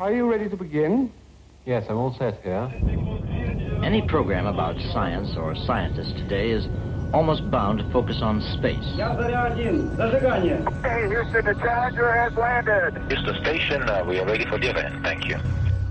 Are you ready to begin? Yes, I'm all set here. Any program about science or scientists today is almost bound to focus on space. Hey, Houston, the Challenger has landed. Houston Station, uh, we are ready for the event. Thank you.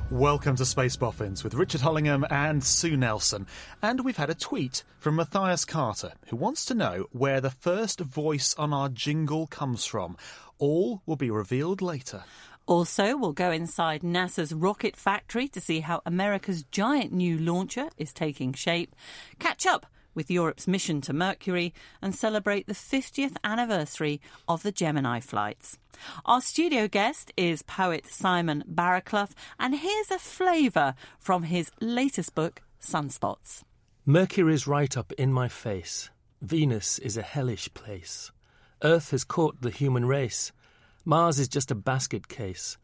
Welcome to Space Boffins with Richard Hollingham and Sue Nelson. And we've had a tweet from Matthias Carter, who wants to know where the first voice on our jingle comes from. All will be revealed later. Also, we'll go inside NASA's rocket factory to see how America's giant new launcher is taking shape, catch up with Europe's mission to Mercury, and celebrate the 50th anniversary of the Gemini flights. Our studio guest is poet Simon Barraclough, and here's a flavour from his latest book, Sunspots. Mercury's right up in my face. Venus is a hellish place. Earth has caught the human race. Mars is just a basket case.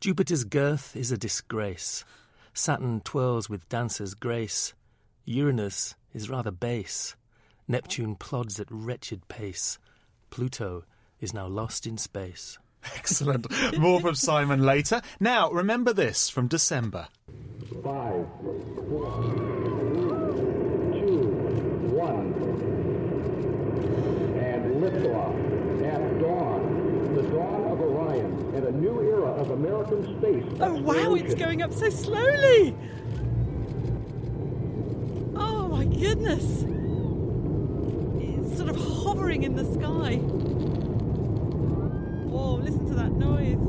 Jupiter's girth is a disgrace. Saturn twirls with dancer's grace. Uranus is rather base. Neptune plods at wretched pace. Pluto is now lost in space. Excellent. More from Simon later. Now, remember this from December. Five, four, three, two, one. And liftoff at dawn. The dawn of A new era of American space. Oh, wow, it's going up so slowly! Oh, my goodness! It's sort of hovering in the sky. Whoa, listen to that noise.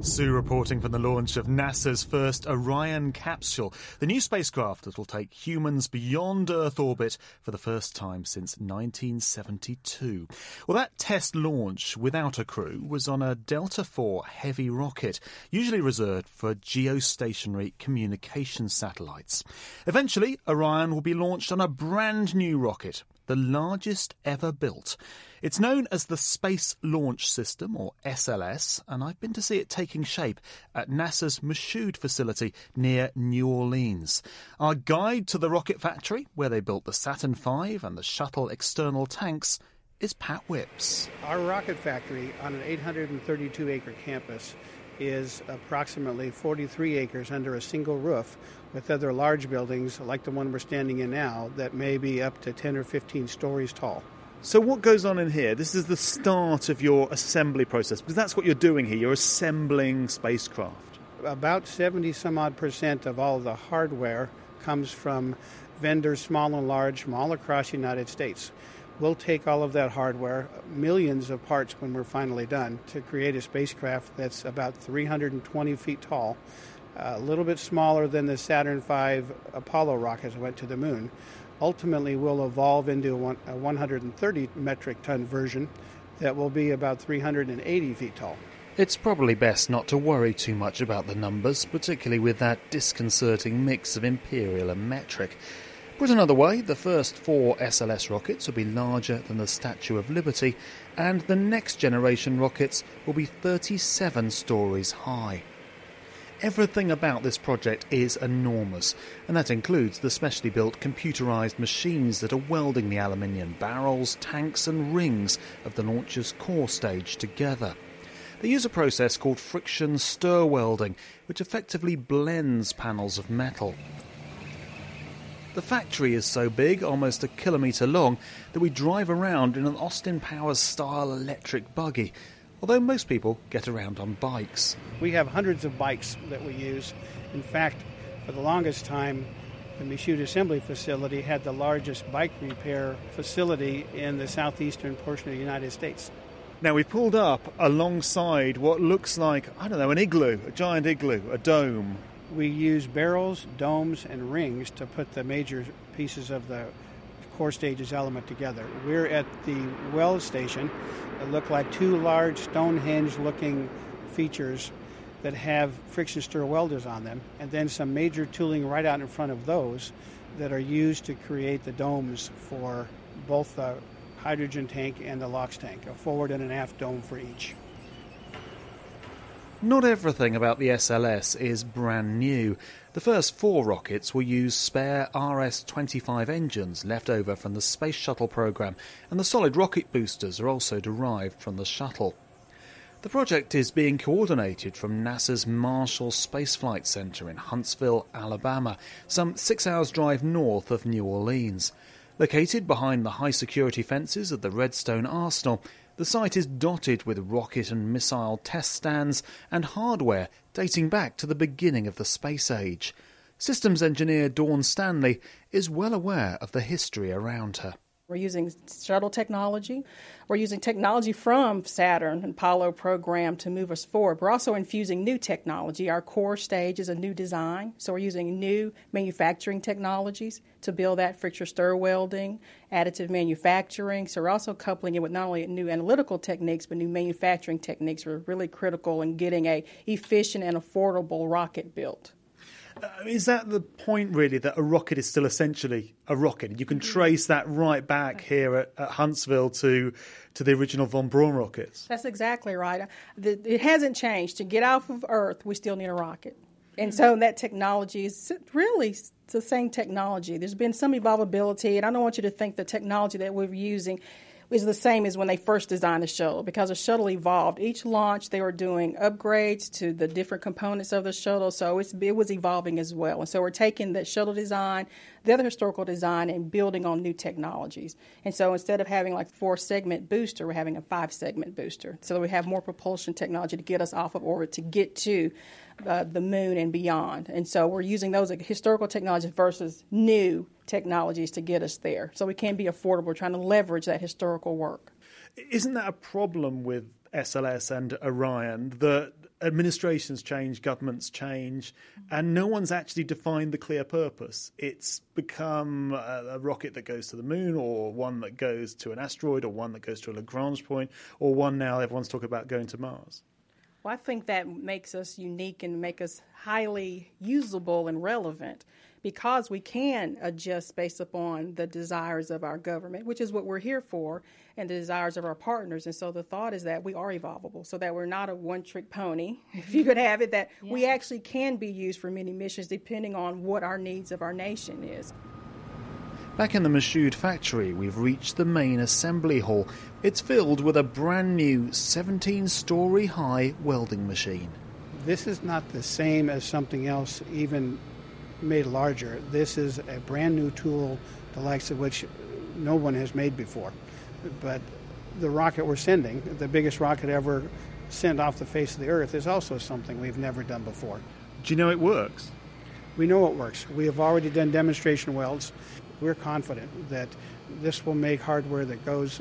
Sue reporting from the launch of NASA's first Orion capsule, the new spacecraft that will take humans beyond Earth orbit for the first time since 1972. Well, that test launch without a crew was on a Delta IV heavy rocket, usually reserved for geostationary communication satellites. Eventually, Orion will be launched on a brand new rocket, the largest ever built. It's known as the Space Launch System, or SLS, and I've been to see it taking shape at NASA's Michoud facility near New Orleans. Our guide to the rocket factory, where they built the Saturn V and the shuttle external tanks, is Pat Whips. Our rocket factory on an 832 acre campus is approximately 43 acres under a single roof with other large buildings like the one we're standing in now that may be up to 10 or 15 stories tall. So, what goes on in here? This is the start of your assembly process because that's what you're doing here. You're assembling spacecraft. About 70 some odd percent of all the hardware comes from vendors, small and large, from all across the United States. We'll take all of that hardware, millions of parts when we're finally done, to create a spacecraft that's about 320 feet tall, a little bit smaller than the Saturn V Apollo rockets that went to the moon. Ultimately, we'll evolve into a a 130 metric ton version that will be about 380 feet tall. It's probably best not to worry too much about the numbers, particularly with that disconcerting mix of imperial and metric. Put another way, the first four SLS rockets will be larger than the Statue of Liberty, and the next generation rockets will be 37 stories high. Everything about this project is enormous, and that includes the specially built computerized machines that are welding the aluminium barrels, tanks, and rings of the launcher's core stage together. They use a process called friction stir welding, which effectively blends panels of metal. The factory is so big, almost a kilometre long, that we drive around in an Austin Powers style electric buggy, although most people get around on bikes. We have hundreds of bikes that we use. In fact, for the longest time, the Michoud Assembly Facility had the largest bike repair facility in the southeastern portion of the United States. Now we pulled up alongside what looks like, I don't know, an igloo, a giant igloo, a dome. We use barrels, domes, and rings to put the major pieces of the core stages element together. We're at the Wells station. It look like two large Stonehenge looking features that have friction stir welders on them, and then some major tooling right out in front of those that are used to create the domes for both the hydrogen tank and the LOX tank, a forward and an aft dome for each. Not everything about the SLS is brand new. The first four rockets will use spare RS 25 engines left over from the Space Shuttle program, and the solid rocket boosters are also derived from the shuttle. The project is being coordinated from NASA's Marshall Space Flight Center in Huntsville, Alabama, some six hours' drive north of New Orleans. Located behind the high security fences of the Redstone Arsenal, the site is dotted with rocket and missile test stands and hardware dating back to the beginning of the space age. Systems engineer Dawn Stanley is well aware of the history around her. We're using shuttle technology. We're using technology from Saturn and Apollo program to move us forward. We're also infusing new technology. Our core stage is a new design, so we're using new manufacturing technologies to build that friction stir welding, additive manufacturing. So we're also coupling it with not only new analytical techniques but new manufacturing techniques. We're really critical in getting a efficient and affordable rocket built. Uh, is that the point, really, that a rocket is still essentially a rocket? You can Mm-hmm. trace that right back here at, at Huntsville to to the original von Braun rockets. That's exactly right. The, it hasn't changed. To get off of Earth, we still need a rocket. And so that technology is really the same technology. There's been some evolvability, and I don't want you to think the technology that we're using is the same as when they first designed the shuttle because the shuttle evolved. Each launch, they were doing upgrades to the different components of the shuttle, so it was evolving as well. And so we're taking the shuttle design, the other historical design, and building on new technologies. And so instead of having like four segment booster, we're having a five segment booster. So that we have more propulsion technology to get us off of orbit to get to uh, the moon and beyond. And so we're using those historical technologies versus new technologies to get us there. So we can be affordable. We're trying to leverage that historical work. Isn't that a problem with SLS and Orion that administrations change, governments change, and no one's actually defined the clear purpose? It's become a, a rocket that goes to the moon, or one that goes to an asteroid, or one that goes to a Lagrange point, or one now everyone's talking about going to Mars. Well, I think that makes us unique and make us highly usable and relevant because we can adjust based upon the desires of our government, which is what we're here for, and the desires of our partners. And so the thought is that we are evolvable, so that we're not a one trick pony, if you could have it, that we actually can be used for many missions depending on what our needs of our nation is. Back in the Michoud factory, we've reached the main assembly hall. It's filled with a brand new 17 story high welding machine. This is not the same as something else, even made larger. This is a brand new tool, the likes of which no one has made before. But the rocket we're sending, the biggest rocket ever sent off the face of the Earth, is also something we've never done before. Do you know it works? We know it works. We have already done demonstration welds. We're confident that this will make hardware that goes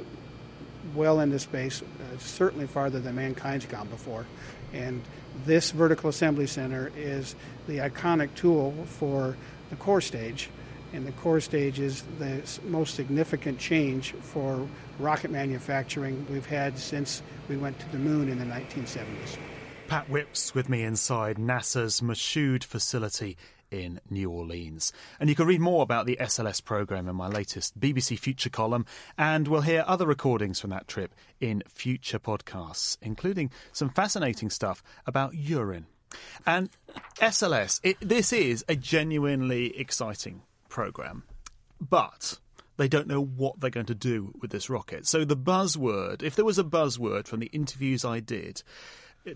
well into space, uh, certainly farther than mankind's gone before. And this vertical assembly center is the iconic tool for the core stage. And the core stage is the most significant change for rocket manufacturing we've had since we went to the moon in the 1970s. Pat Whips with me inside NASA's Michoud facility in New Orleans. And you can read more about the SLS program in my latest BBC Future column, and we'll hear other recordings from that trip in future podcasts, including some fascinating stuff about urine. And SLS, it, this is a genuinely exciting program, but they don't know what they're going to do with this rocket. So the buzzword, if there was a buzzword from the interviews I did,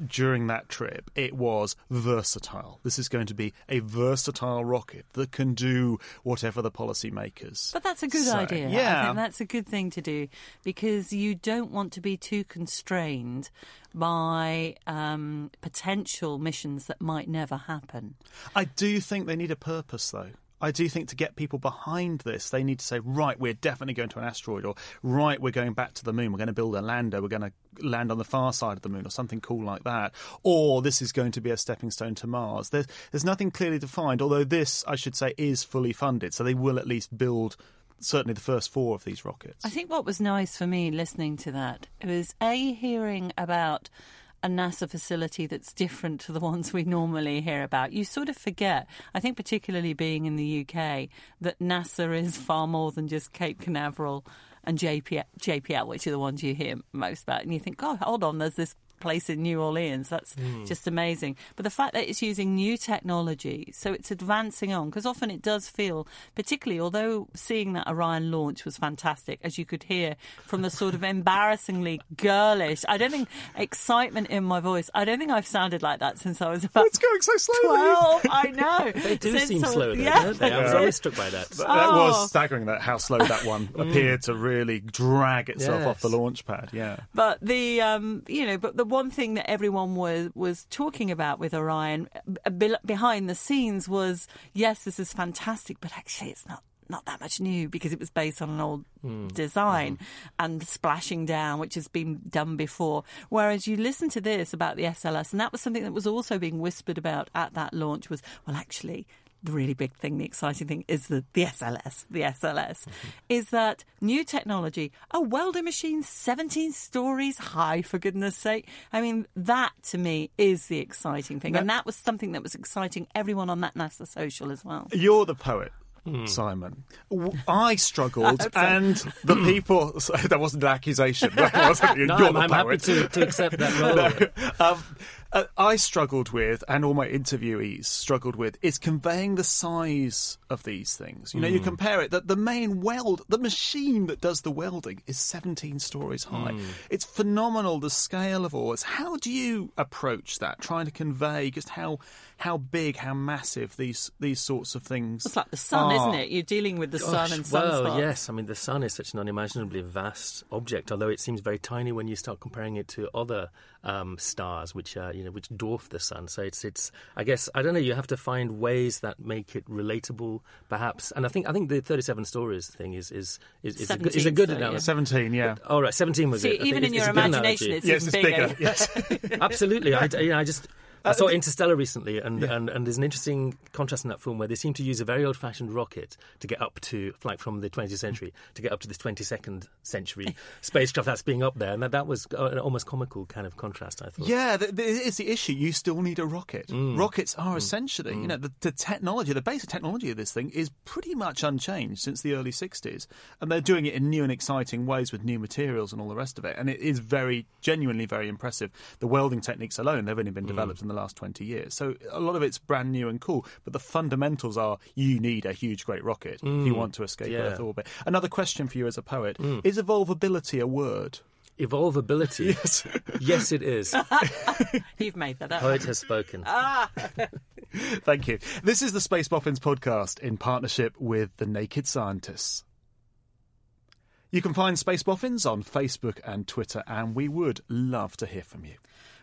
during that trip, it was versatile. This is going to be a versatile rocket that can do whatever the policymakers. But that's a good say. idea. I Yeah. think that's a good thing to do because you don't want to be too constrained by um, potential missions that might never happen. I do think they need a purpose, though. I do think to get people behind this, they need to say, right, we're definitely going to an asteroid, or right, we're going back to the moon, we're going to build a lander, we're going to land on the far side of the moon, or something cool like that. Or this is going to be a stepping stone to Mars. There's, there's nothing clearly defined, although this, I should say, is fully funded, so they will at least build certainly the first four of these rockets. I think what was nice for me listening to that was a hearing about a NASA facility that's different to the ones we normally hear about. You sort of forget, I think, particularly being in the UK, that NASA is far more than just Cape Canaveral and JPL, JPL, which are the ones you hear most about. And you think, God, hold on, there's this place in New Orleans. That's Hmm. just amazing. But the fact that it's using new technology, so it's advancing on, because often it does feel, particularly, although seeing that Orion launch was fantastic, as you could hear from the sort of embarrassingly girlish, I don't think excitement in my voice. I don't think I've sounded like that since I was about. It's going so slowly. 12. I know. They do Since seem I slow, though, yeah, don't they? I was they always struck by that. That Oh. was staggering. That how slow that one appeared to really drag itself off the launch pad. Yeah. But the um, you know, but the one thing that everyone was was talking about with Orion uh, be- behind the scenes was yes, this is fantastic, but actually it's not not that much new because it was based on an old design and splashing down, which has been done before. Whereas you listen to this about the SLS, and that was something that was also being whispered about at that launch was well, actually. The really big thing, the exciting thing is the, the SLS. The SLS is that new technology, a welder machine 17 stories high, for goodness sake. I mean, that to me is the exciting thing. and that was something that was exciting everyone on that NASA social as well. You're the poet. Hmm. Simon, I struggled, and the people. So that wasn't an accusation. That wasn't, No, you're I'm, the I'm happy to, to accept that role. um, uh, I struggled with, and all my interviewees struggled with, is conveying the size of these things. You know, you Hmm. compare it that the main weld, the machine that does the welding, is 17 stories high. Hmm. It's phenomenal the scale of all this. How do you approach that? Trying to convey just how how big, how massive these these sorts of things. It's like the sun, are. isn't it? You're dealing with the sun Gosh, and well, sunspots. yes. I mean, the sun is such an unimaginably vast object, although it seems very tiny when you start comparing it to other um, stars, which are you know which dwarf the sun. So it's it's. I guess I don't know. You have to find ways that make it relatable, perhaps. And I think I think the thirty-seven stories thing is is is, is, a, good, is a 17, good so, yeah. analogy. 17, yeah. All right, seventeen was See, it. Even in it's- your it's imagination, analogy. it's Yes, even it's bigger. bigger. Yes. Absolutely. I, you know, I just I Uh, saw Interstellar recently, and, and, and there's an interesting contrast in that film where they seem to use a very old-fashioned rocket to get up to, like from the 20th century, to get up to this 22nd century spacecraft that's being up there, and that, that was uh, an almost comical kind of contrast. I thought. Yeah, th- th- it's the issue. You still need a rocket. Mm. Rockets are essentially, you know, the, the technology, the basic technology of this thing is pretty much unchanged since the early 60s. And they're doing it in new and exciting ways with new materials and all the rest of it. And it is very, genuinely very impressive. The welding techniques alone, they've only been developed in the last 20 years. So a lot of it's brand new and cool. But the fundamentals are you need a huge, great rocket if you want to escape Yeah. Earth orbit. Another question for you as a poet is evolvability a word? Evolvability. Yes. yes, it is. You've made that up. Poet has spoken. ah. Thank you. This is the Space Boffins podcast in partnership with The Naked Scientists. You can find Space Boffins on Facebook and Twitter, and we would love to hear from you.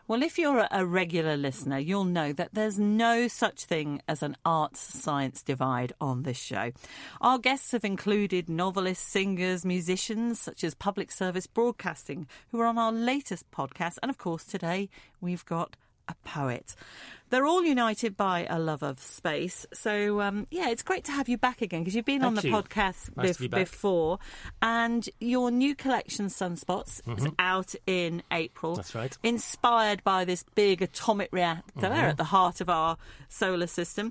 Well, if you're a- regular listener, you'll know that there's no such thing as an arts science divide on this show. Our guests have included novelists, singers, musicians, such as public service broadcasting, who are on our latest podcast. And of course, today we've got a poet. They're all united by a love of space. So, um, yeah, it's great to have you back again because you've been on the you. podcast Nice bef- be before. And your new collection, Sunspots, is out in April. Mm-hmm. That's right. Inspired by this big atomic reactor Mm-hmm. at the heart of our solar system.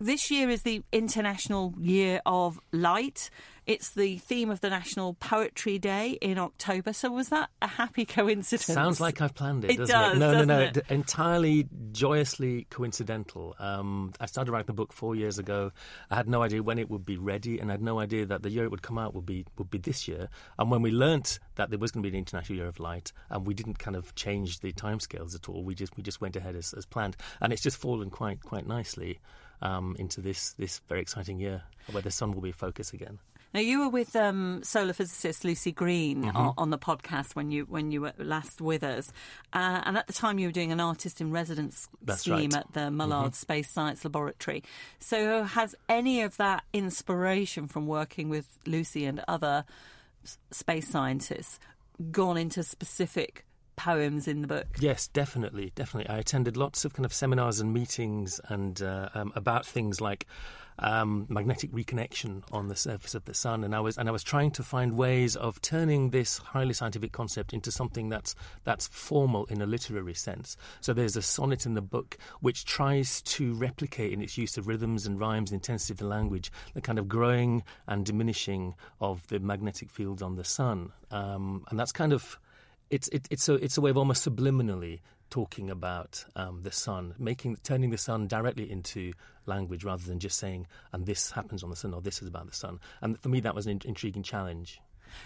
This year is the International Year of Light. It's the theme of the National Poetry Day in October. So, was that a happy coincidence? Sounds like I've planned it, It doesn't does, it? No, doesn't no, no. it? Entirely joyously coincidental. Um, I started writing the book four years ago. I had no idea when it would be ready, and I had no idea that the year it would come out would be would be this year. And when we learnt that there was going to be an International Year of Light, and we didn't kind of change the timescales at all, we just we just went ahead as, as planned, and it's just fallen quite quite nicely. Um, into this this very exciting year where the sun will be focus again. Now you were with um, solar physicist Lucy Green Mm-hmm. on, on the podcast when you when you were last with us, uh, and at the time you were doing an artist in residence That's scheme right. Mm-hmm. at the Mullard Space Science Laboratory. So has any of that inspiration from working with Lucy and other s- space scientists gone into specific poems in the book. Yes, definitely, definitely. I attended lots of kind of seminars and meetings and uh, um, about things like um, magnetic reconnection on the surface of the sun, and I was and I was trying to find ways of turning this highly scientific concept into something that's that's formal in a literary sense. So there's a sonnet in the book which tries to replicate in its use of rhythms and rhymes and intensity of the language the kind of growing and diminishing of the magnetic fields on the sun, um, and that's kind of it's it, it's a it's a way of almost subliminally talking about um, the sun, making turning the sun directly into language rather than just saying and this happens on the sun or this is about the sun. And for me, that was an in- intriguing challenge.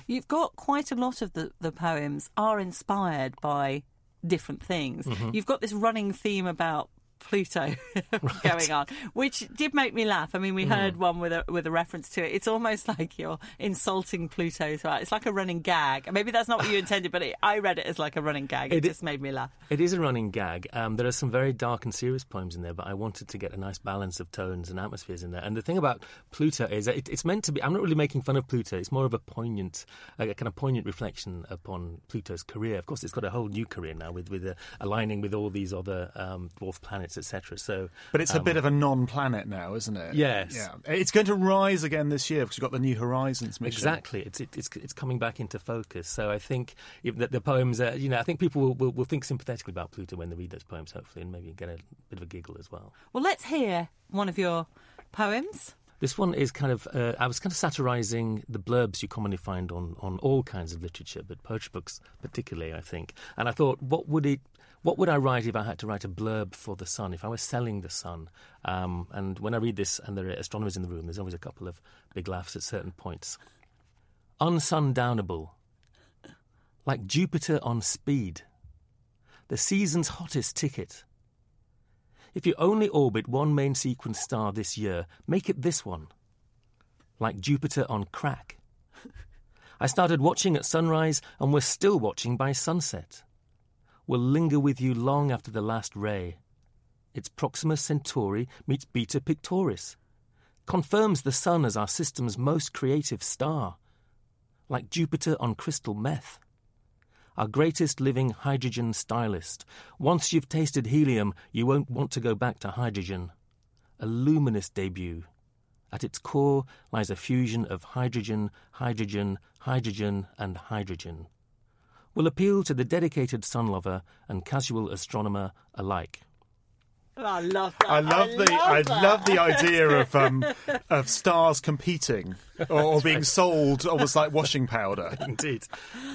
You've got quite a lot of the, the poems are inspired by different things. Mm-hmm. You've got this running theme about Pluto going on, which did make me laugh. I mean, we heard one with a with a reference to it. It's almost like you're insulting Pluto. throughout. It's like a running gag. Maybe that's not what you intended, but it, I read it as like a running gag. It, It just made me laugh. It is a running gag. Um, there are some very dark and serious poems in there, but I wanted to get a nice balance of tones and atmospheres in there. And the thing about Pluto is that it, it's meant to be. I'm not really making fun of Pluto. It's more of a poignant, a kind of poignant reflection upon Pluto's career. Of course, it's got a whole new career now with with uh, aligning with all these other um, dwarf planets, etc. So, But it's a um, bit of a non-planet now, isn't it? Yes. Yeah. It's going to rise again this year because you've got the New Horizons mission. Exactly, it's it, it's it's coming back into focus. So I think if the, the poems, are, you know, I think people will, will, will think sympathetically about Pluto when they read those poems, hopefully, and maybe get a bit of a giggle as well. Well, let's hear one of your poems. This one is kind of, uh, I was kind of satirising the blurbs you commonly find on, on all kinds of literature, but poetry books particularly, I think. And I thought, what would it, what would I write if I had to write a blurb for the sun, if I was selling the sun? Um, and when I read this and there are astronomers in the room, there's always a couple of big laughs at certain points. Unsundownable, like Jupiter on speed, the season's hottest ticket. If you only orbit one main sequence star this year, make it this one. Like Jupiter on crack. I started watching at sunrise and we're still watching by sunset. Will linger with you long after the last ray. It's Proxima Centauri meets Beta Pictoris. Confirms the sun as our system's most creative star. Like Jupiter on crystal meth our greatest living hydrogen stylist. Once you've tasted helium, you won't want to go back to hydrogen. A luminous debut. At its core lies a fusion of hydrogen, hydrogen, hydrogen, and hydrogen. Will appeal to the dedicated sun lover and casual astronomer alike. Oh, I love that. I love the I that. love the idea of um, of stars competing or, or being sold almost like washing powder. Indeed.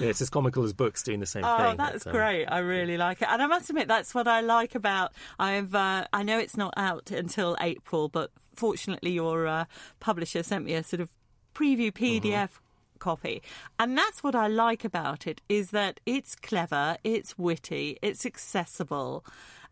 Yeah, it's as comical as books doing the same thing. Oh, thing. that's but, um, great! I really like it, and I must admit that's what I like about. I've uh, I know it's not out until April, but fortunately, your uh, publisher sent me a sort of preview PDF. Copy, and that's what I like about it is that it's clever, it's witty, it's accessible,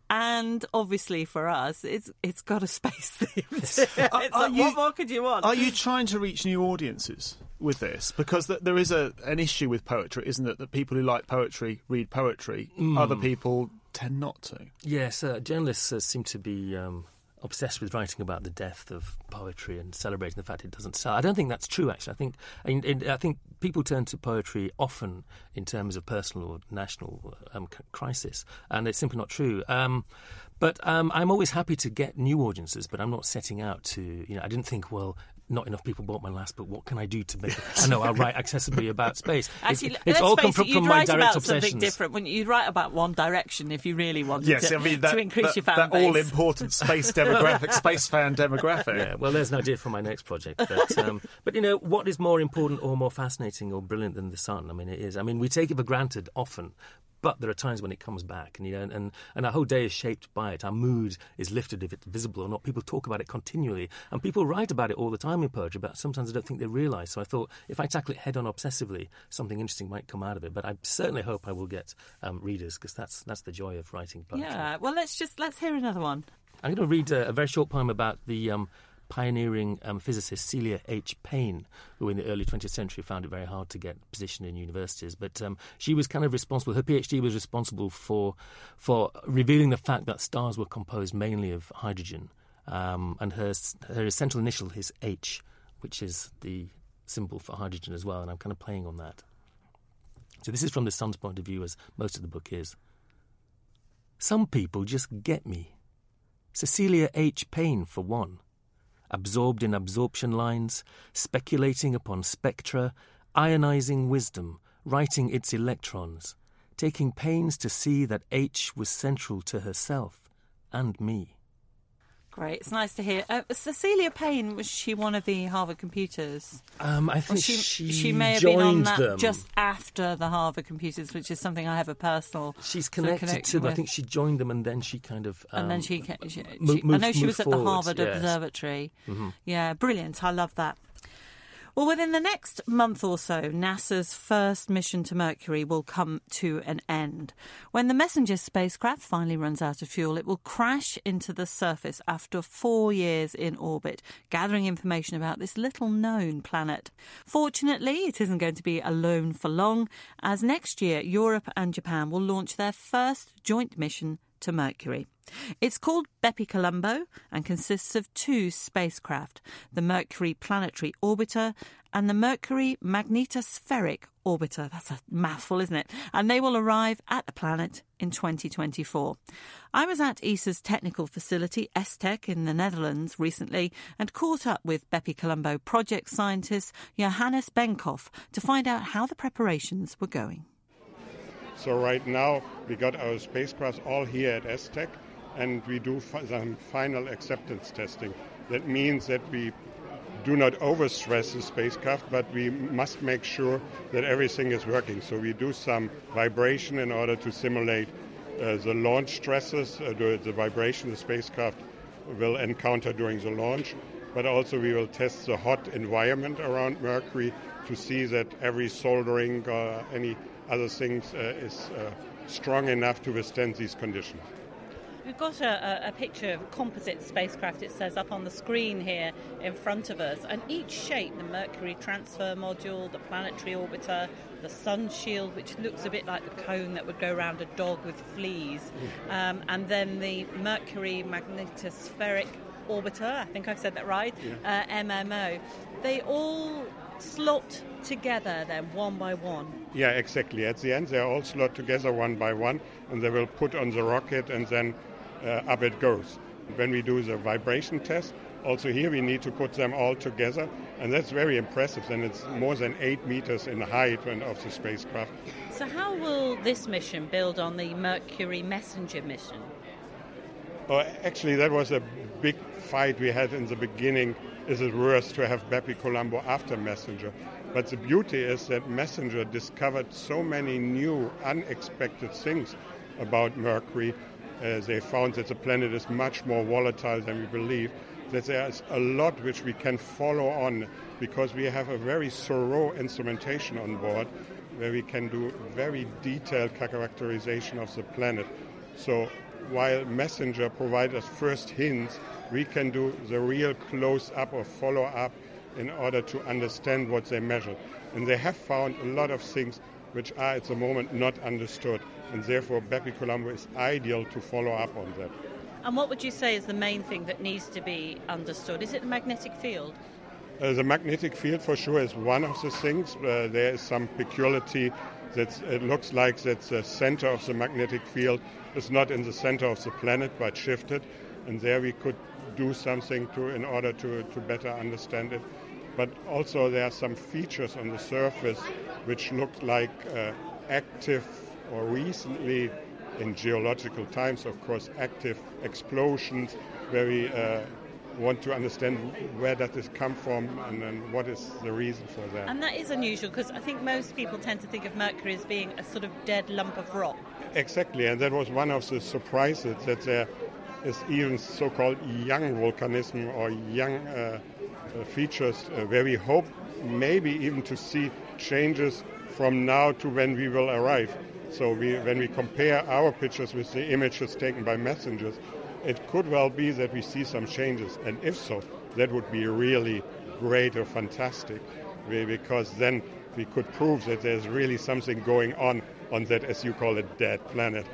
and obviously for us, it's it's got a space theme. It's Are- like, are what you- more could you want? Are you trying to reach new audiences with this? Because th- there is a an issue with poetry, isn't it? That people who like poetry read poetry. Other people tend not to. Yes, uh, journalists uh, seem to be um, obsessed with writing about the death of poetry and celebrating the fact it doesn't sell. I don't think that's true. Actually, I think in, in, I think people turn to poetry often in terms of personal or national um, crisis, and it's simply not true. Um, but um, I'm always happy to get new audiences, but I'm not setting out to. You know, I didn't think, well, not enough people bought my last book. What can I do to make? it? I know I'll write accessibly about space. Actually, it's, let's it's all face come from, it, from you'd my write direct about obsessions. something different. Wouldn't you? You'd write about One Direction if you really wanted Yes, to, I mean that, to increase that, your fan that base. all important space demographic, space fan demographic. Yeah, well, there's an idea for my next project. But, um, but you know, what is more important or more fascinating or brilliant than the sun? I mean, it is. I mean, we take it for granted often, but there are times when it comes back, and you know, and, and, and our whole day is shaped by it. Our mood is lifted if it's visible or not. People talk about it continually, and people write about it all the time in poetry. But sometimes I don't think they realise. So I thought if I tackle it head on obsessively, something interesting might come out of it. But I certainly hope I will get um, readers because that's that's the joy of writing poetry. Yeah, well, let's just let's hear another one. I'm going to read a, a very short poem about the um, pioneering um, physicist Cecilia H. Payne, who in the early 20th century found it very hard to get position in universities. But um, she was kind of responsible. Her PhD was responsible for for revealing the fact that stars were composed mainly of hydrogen, um, and her her essential initial is H, which is the symbol for hydrogen as well. And I'm kind of playing on that. So this is from the sun's point of view, as most of the book is. Some people just get me. Cecilia H. Payne, for one. Absorbed in absorption lines, speculating upon spectra, ionizing wisdom, writing its electrons, taking pains to see that H was central to herself and me. Great, it's nice to hear. Uh, Cecilia Payne was she one of the Harvard computers? Um, I think she, she, she may have been on that them. just after the Harvard computers, which is something I have a personal. She's sort of connected to. them. I think she joined them, and then she kind of. Um, and then she, ca- she, mo- she I know she moved was at the Harvard yes. Observatory. Mhm. Yeah, brilliant. I love that. Well, within the next month or so, NASA's first mission to Mercury will come to an end. When the Messenger spacecraft finally runs out of fuel, it will crash into the surface after four years in orbit, gathering information about this little known planet. Fortunately, it isn't going to be alone for long, as next year Europe and Japan will launch their first joint mission to Mercury. It's called Bepi Colombo and consists of two spacecraft the Mercury Planetary Orbiter and the Mercury Magnetospheric Orbiter. That's a mouthful, isn't it? And they will arrive at the planet in 2024. I was at ESA's technical facility, ESTEC, in the Netherlands recently and caught up with Bepi Colombo project scientist Johannes Benkhoff to find out how the preparations were going. So right now we got our spacecraft all here at ESTEC, and we do fi- some final acceptance testing. That means that we do not overstress the spacecraft, but we must make sure that everything is working. So we do some vibration in order to simulate uh, the launch stresses, uh, the, the vibration the spacecraft will encounter during the launch. But also we will test the hot environment around Mercury to see that every soldering or any other things uh, is uh, strong enough to withstand these conditions. We've got a, a, picture of a composite spacecraft, it says up on the screen here in front of us, and each shape the Mercury Transfer Module, the Planetary Orbiter, the Sun Shield, which looks a bit like the cone that would go around a dog with fleas, um, and then the Mercury Magnetospheric Orbiter, I think I've said that right, uh, MMO. They all slot together then, one by one. Yeah, exactly. At the end, they are all slot together one by one, and they will put on the rocket, and then uh, up it goes. When we do the vibration test, also here we need to put them all together, and that's very impressive. And it's more than eight meters in height of the spacecraft. So, how will this mission build on the Mercury Messenger mission? Oh, actually, that was a big fight we had in the beginning. Is it worse to have Bepi Colombo after Messenger? But the beauty is that Messenger discovered so many new, unexpected things about Mercury. Uh, they found that the planet is much more volatile than we believe, that there is a lot which we can follow on because we have a very thorough instrumentation on board where we can do very detailed characterization of the planet. So while Messenger provides us first hints, we can do the real close up or follow up in order to understand what they measured. And they have found a lot of things which are at the moment not understood, and therefore Bepi Colombo is ideal to follow up on that. And what would you say is the main thing that needs to be understood? Is it the magnetic field? Uh, the magnetic field, for sure, is one of the things. Uh, there is some peculiarity that it looks like that the center of the magnetic field is not in the center of the planet but shifted, and there we could do something to in order to, to better understand it. But also there are some features on the surface which look like uh, active or recently in geological times, of course, active explosions where we uh, want to understand where does this come from and, and what is the reason for that. And that is unusual because I think most people tend to think of Mercury as being a sort of dead lump of rock. Exactly, and that was one of the surprises that there is even so-called young volcanism or young uh, uh, features uh, where we hope maybe even to see changes from now to when we will arrive. So we, when we compare our pictures with the images taken by messengers, it could well be that we see some changes, and if so, that would be really great or fantastic, because then we could prove that there's really something going on on that, as you call it, dead planet.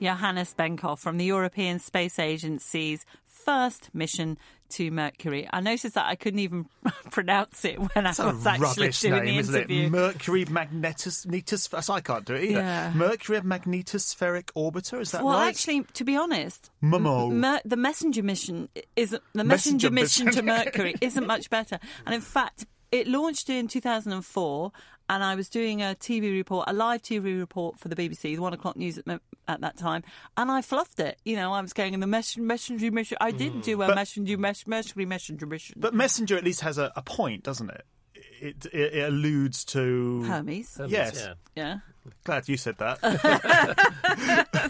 Johannes Benkhoff from the European Space Agency's first mission to Mercury. I noticed that I couldn't even pronounce it when I was actually doing name, the interview. it? Mercury Magnetos. So I can't do it either. Yeah. Mercury Magnetospheric Orbiter. Is that well, right? Well, actually, to be honest, Momo. Mer- the messenger mission isn't the Messenger messenger, mission to. Mercury isn't much better. And in fact, it launched in 2004, and I was doing a TV report, a live TV report for the BBC, the one o'clock news at, at that time, and I fluffed it. You know, I was going in the messenger, messenger mission. I did mm. do a But- messenger, mes- Mercury messenger mission. But Messenger at least has a, a point, doesn't it? It, it, it alludes to Hermes. Hermes, yes. yeah. Yeah. Glad you said that.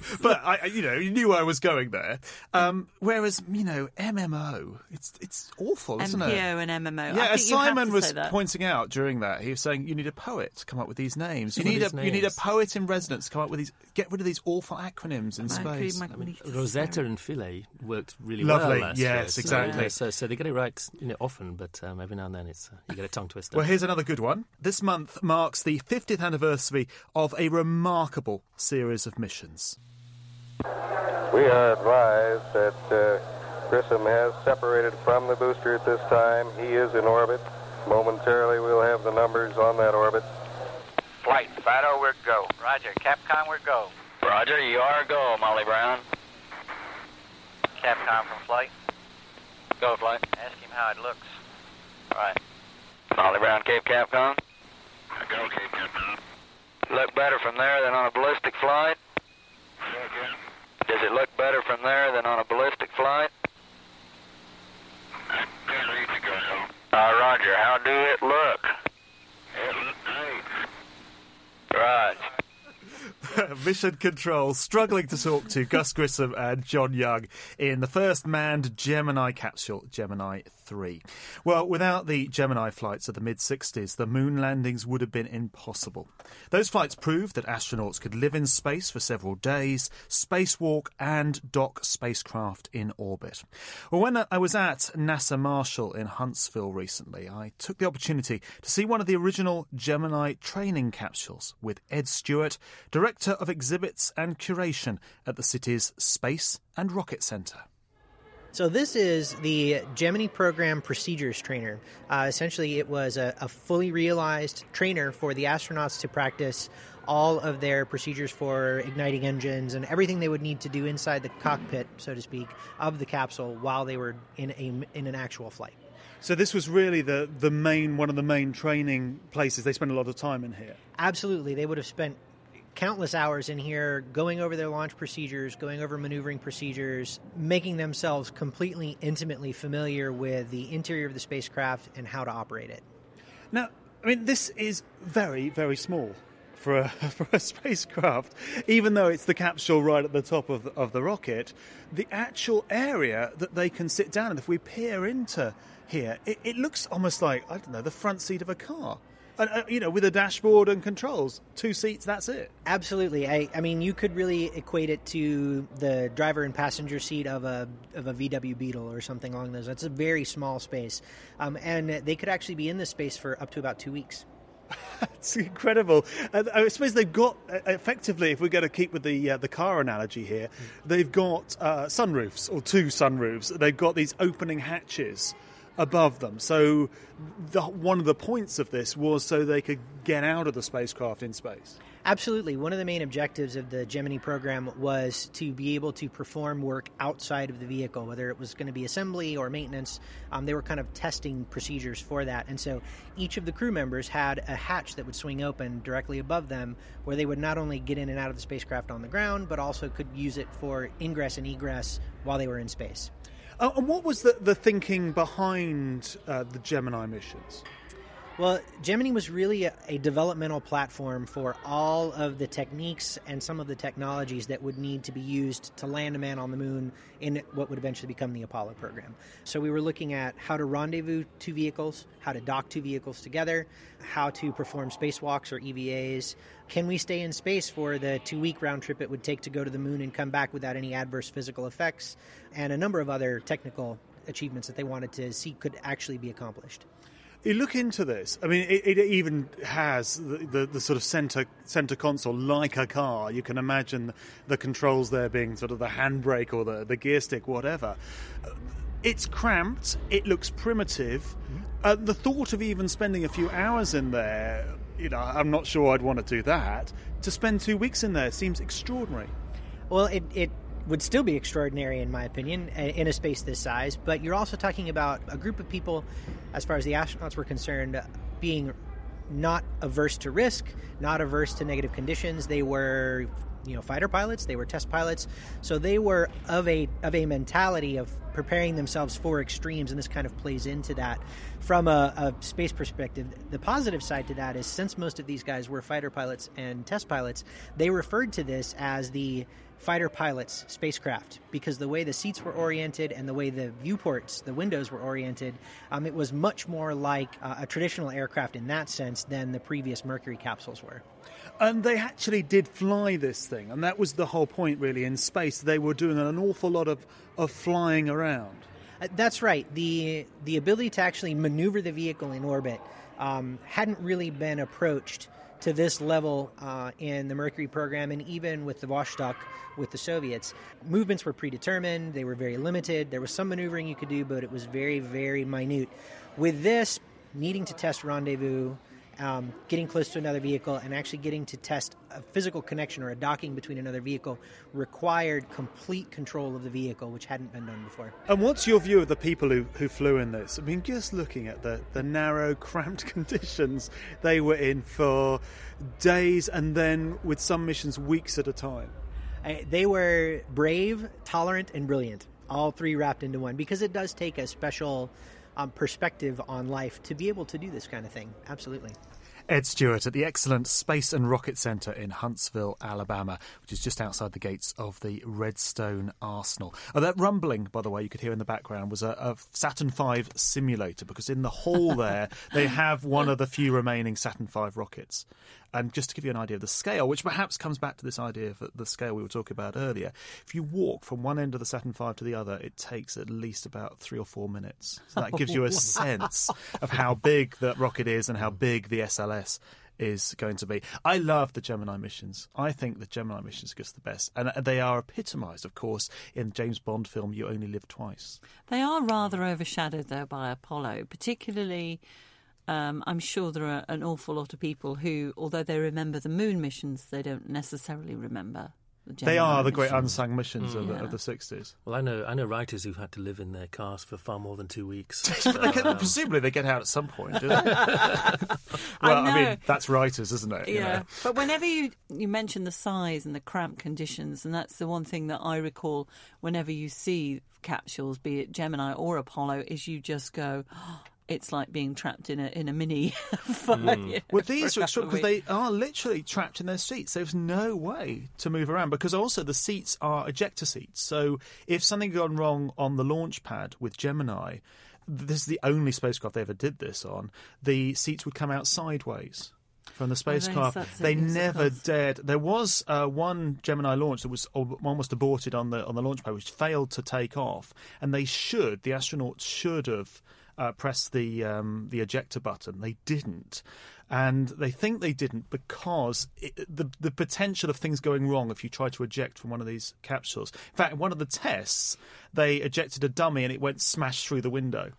but I, I- you know, you knew where I was going there. Um, whereas, you know, MMO, it's it's awful, isn't it? MPO and MMO. Yeah, think as you Simon was pointing out during that, he was saying you need a poet to come up with these names. You need a these you need a poet in residence to come up with these. Get rid of these awful acronyms in Mercury, space. Mag- I mean, Rosetta and Philae worked really Lovely, well last yes, year. So, exactly. So, so they get it right you know, often, but um, every now and then it's uh, you get a tongue twister. Well, here's another good one. This month marks the 50th anniversary of a remarkable series of missions. We are advised that uh, Grissom has separated from the booster at this time. He is in orbit. Momentarily, we'll have the numbers on that orbit. Flight, Fido, we're go. Roger. Capcom, we're go. Roger, you are go, Molly Brown. Capcom from flight. Go, flight. Ask him how it looks. All right. Molly Brown, Cape Capcom. Go, Cape Capcom. Look better from there than on a ballistic flight? It look better from there than on a ballistic flight? Uh, Roger, how do it look? It looks great. Right. Mission Control struggling to talk to Gus Grissom and John Young in the first manned Gemini capsule, Gemini 3. Well, without the Gemini flights of the mid 60s, the moon landings would have been impossible. Those flights proved that astronauts could live in space for several days, spacewalk, and dock spacecraft in orbit. Well, when I was at NASA Marshall in Huntsville recently, I took the opportunity to see one of the original Gemini training capsules with Ed Stewart, Director of Exhibits and Curation at the city's Space and Rocket Center. So this is the Gemini Program Procedures Trainer. Uh, essentially, it was a, a fully realized trainer for the astronauts to practice all of their procedures for igniting engines and everything they would need to do inside the cockpit, so to speak, of the capsule while they were in a in an actual flight. So this was really the, the main one of the main training places. They spent a lot of time in here. Absolutely, they would have spent countless hours in here going over their launch procedures, going over maneuvering procedures, making themselves completely intimately familiar with the interior of the spacecraft and how to operate it. Now, I mean, this is very, very small for a, for a spacecraft. Even though it's the capsule right at the top of, of the rocket, the actual area that they can sit down in, if we peer into here, it, it looks almost like, I don't know, the front seat of a car. And, uh, you know, with a dashboard and controls, two seats, that's it. Absolutely. I, I mean, you could really equate it to the driver and passenger seat of a of a VW Beetle or something along those. It's a very small space, um, and they could actually be in this space for up to about two weeks. It's incredible. And I suppose they've got uh, effectively, if we're going to keep with the uh, the car analogy here, they've got uh, sunroofs or two sunroofs. They've got these opening hatches above them. So the, one of the points of this was so they could get out of the spacecraft in space. Absolutely. One of the main objectives of the Gemini program was to be able to perform work outside of the vehicle, whether it was going to be assembly or maintenance. Um, they were kind of testing procedures for that. And so each of the crew members had a hatch that would swing open directly above them, where they would not only get in and out of the spacecraft on the ground, but also could use it for ingress and egress while they were in space. Uh, and what was the, the thinking behind uh, the Gemini missions? Well, Gemini was really a, a, developmental platform for all of the techniques and some of the technologies that would need to be used to land a man on the moon in what would eventually become the Apollo program. So we were looking at how to rendezvous two vehicles, how to dock two vehicles together, how to perform spacewalks or EVAs. Can we stay in space for the two week round trip it would take to go to the moon and come back without any adverse physical effects? And a number of other technical achievements that they wanted to see could actually be accomplished. You look into this. I mean, it, it even has the, the, the, sort of center center console like a car. You can imagine the controls there being sort of the handbrake or the, the gear stick, whatever. It's cramped. It looks primitive. Mm-hmm. Uh, the thought of even spending a few hours in there, you know, I'm not sure I'd want to do that. To spend two weeks in there seems extraordinary. Well, it, it would still be extraordinary, in my opinion, in a space this size. But you're also talking about a group of people, as far as the astronauts were concerned, being not averse to risk, not averse to negative conditions. They were, you know, fighter pilots. They were test pilots, so they were of a of a mentality of preparing themselves for extremes, and this kind of plays into that. From a, a space perspective, the positive side to that is since most of these guys were fighter pilots and test pilots, they referred to this as the fighter pilots spacecraft because the way the seats were oriented and the way the viewports, the windows were oriented, um, it was much more like uh, a traditional aircraft in that sense than the previous Mercury capsules were. And they actually did fly this thing, and that was the whole point, really. In space, they were doing an awful lot of, of flying around. Uh, that's right. the The ability to actually maneuver the vehicle in orbit um, hadn't really been approached to this level uh, in the Mercury program and even with the Vostok with the Soviets. Movements were predetermined, they were very limited. There was some maneuvering you could do, but it was very, very minute. With this, needing to test rendezvous, um, getting close to another vehicle and actually getting to test a physical connection or a docking between another vehicle required complete control of the vehicle, which hadn't been done before. And what's your view of the people who, who flew in this? I mean, just looking at the, the narrow, cramped conditions they were in for days and then with some missions weeks at a time. Uh, they were brave, tolerant, and brilliant, all three wrapped into one, because it does take a special um, perspective on life to be able to do this kind of thing. Absolutely. Ed Stewart at the excellent Space and Rocket Center in Huntsville, Alabama, which is just outside the gates of the Redstone Arsenal. Oh, that rumbling, by the way, you could hear in the background was a, a Saturn V simulator because in the hall there they have one of the few remaining Saturn V rockets. And just to give you an idea of the scale, which perhaps comes back to this idea of the scale we were talking about earlier, if you walk from one end of the Saturn V to the other, it takes at least about three or four minutes. So that gives you a sense of how big the rocket is and how big the SLS is going to be. I love the Gemini missions. I think the Gemini missions are just the best. And they are epitomised, of course, in the James Bond film You Only Live Twice. They are rather overshadowed, though, by Apollo, particularly um, I'm sure there are an awful lot of people who, although they remember the moon missions, they don't necessarily remember the they are the missions. great unsung missions Mm. of, the, Yeah. of the 60s. Well, I know I know writers who've had to live in their cars for far more than two weeks. But they get- Um, presumably they get out at some point, do they? well, I, know. mean, that's writers, isn't it? you Yeah, know? but whenever you you mention the size and the cramped conditions, and that's the one thing that I recall whenever you see capsules, be it Gemini or Apollo, is you just go. "Oh, it's like being trapped in a in a mini. fire Well, these a are couple of because they are literally trapped in their seats. There's no way to move around because also the seats are ejector seats. So if something gone wrong on the launch pad with Gemini, this is the only spacecraft they ever did this on. The seats would come out sideways. From the spacecraft, that's they it, yes, of never dared. There was uh, one Gemini launch that was almost aborted on the on the launch pad, which failed to take off, and they should, the astronauts should have uh, pressed the um, the ejector button. They didn't, and they think they didn't because it, the the potential of things going wrong if you try to eject from one of these capsules. In fact, in one of the tests, they ejected a dummy and it went smash through the window.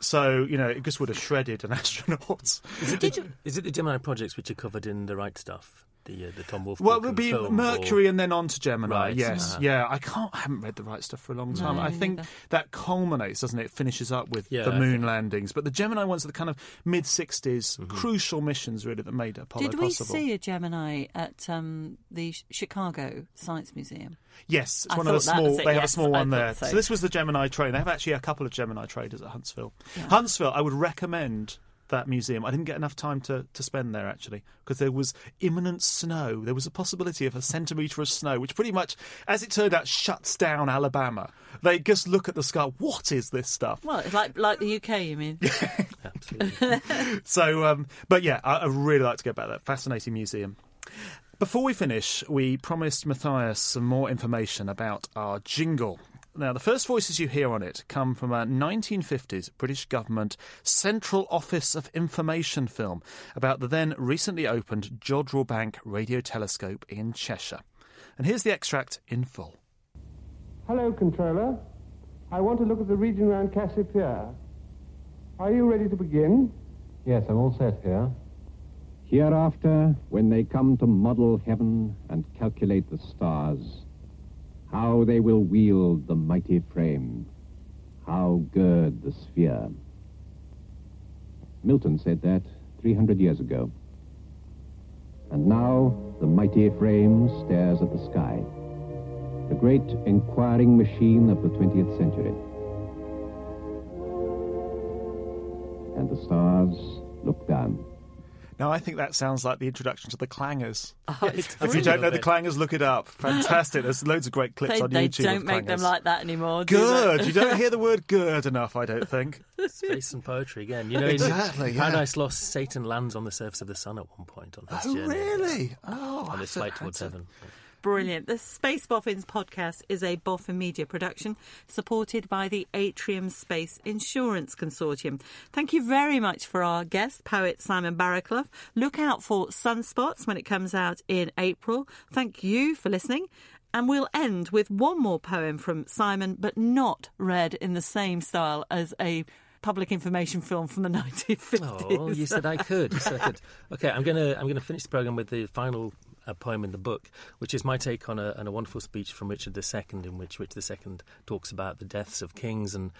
So you know, it just would have shredded an astronaut. Is it, the, is it the Gemini projects which are covered in the right stuff? The uh, the Tom Wolfe. Well, it book would be Mercury or- and then on to Gemini. Right, Yes, uh-huh. yeah. I can't. I haven't read the right stuff for a long time. No, I think neither. that culminates, doesn't it? It finishes up with Yeah, the moon landings, but the Gemini ones are the kind of mid 60s Mm-hmm. crucial missions really that made Apollo Did we possible. see a Gemini at um, the Chicago Science Museum? Yes, it's I one of the thought that was small. it, They have a small one there. so. So. this was the Gemini train. They have actually a couple of Gemini traders at Huntsville. Yeah. Huntsville, I would recommend that museum. I didn't get enough time to, to spend there actually because there was imminent snow. There was a possibility of a centimetre of snow, which pretty much, as it turned out, shuts down Alabama. They just look at the sky. What is this stuff? Well, it's like like the UK, you mean? Absolutely. so, um, but yeah, I, I really like to go back to that fascinating museum. Before we finish, we promised Matthias some more information about our jingle. Now, the first voices you hear on it come from a 1950s British government Central Office of Information film about the then recently opened Jodrell Bank Radio Telescope in Cheshire. And here's the extract in full. Hello, controller. I want to look at the region around Cassiopeia. Are you ready to begin? Yes, I'm all set here. Hereafter, when they come to model heaven and calculate the stars, how they will wield the mighty frame, how gird the sphere. Milton said that 300 years ago. And now the mighty frame stares at the sky, the great inquiring machine of the 20th century. And the stars look down. Now, I think that sounds like the introduction to the Clangers. Oh, if you don't know the Clangers, look it up. Fantastic. There's loads of great clips They, on they YouTube. don't of make them like that anymore. Good. they? you don't hear the word good enough, I don't think. Space and poetry again. You know, in Exactly, yeah. Paradise Lost, Satan lands on the surface of the sun at one point on his Oh, journey. really? Oh, on his flight towards that's a- heaven. Brilliant. The Space Boffins podcast is a Boffin Media production supported by the Atrium Space Insurance Consortium. Thank you very much for our guest, poet Simon Barraclough. Look out for Sunspots when it comes out in April. Thank you for listening. And we'll end with one more poem from Simon, but not read in the same style as a public information film from the 1950s. Oh, you said I could. You said I could. Okay, I'm gonna I'm gonna finish the program with the final uh, poem in the book, which is my take on a, on a wonderful speech from Richard II, in which Richard II talks about the deaths of kings, and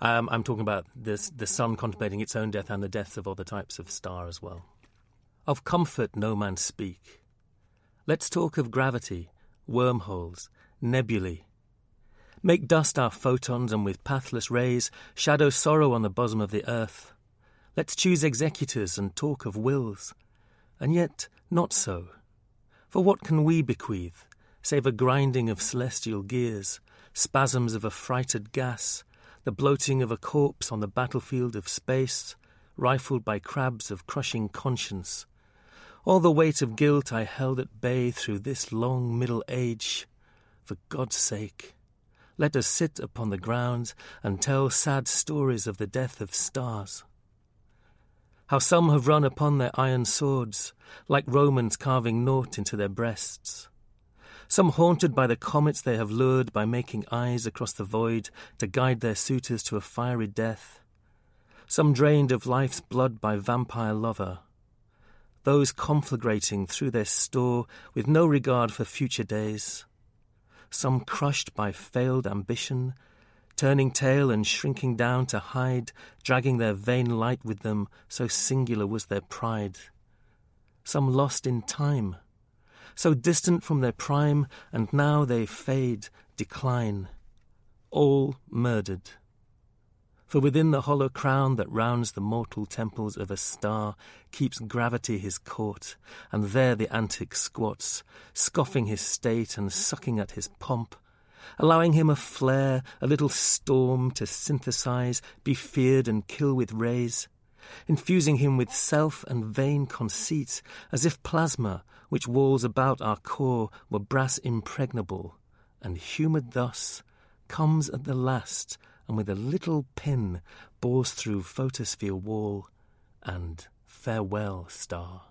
um, I'm talking about this, the sun contemplating its own death and the deaths of other types of star as well. Of comfort no man speak. Let's talk of gravity, wormholes, nebulae. Make dust our photons, and with pathless rays shadow sorrow on the bosom of the earth. Let's choose executors and talk of wills. And yet, not so. For what can we bequeath, save a grinding of celestial gears, spasms of affrighted gas, the bloating of a corpse on the battlefield of space, rifled by crabs of crushing conscience? All the weight of guilt I held at bay through this long middle age. For God's sake, let us sit upon the ground and tell sad stories of the death of stars. How some have run upon their iron swords, like Romans carving naught into their breasts. Some haunted by the comets they have lured by making eyes across the void to guide their suitors to a fiery death. Some drained of life's blood by vampire lover. Those conflagrating through their store with no regard for future days. Some crushed by failed ambition, turning tail and shrinking down to hide, dragging their vain light with them, so singular was their pride. Some lost in time, so distant from their prime, and now they fade, decline, all murdered. For within the hollow crown that rounds the mortal temples of a star keeps gravity his court, and there the antic squats, scoffing his state and sucking at his pomp, allowing him a flare, a little storm to synthesize, be feared and kill with rays, infusing him with self and vain conceit, as if plasma, which walls about our core, were brass impregnable, and humoured thus, comes at the last, and with a little pin bores through photosphere wall, and farewell, star.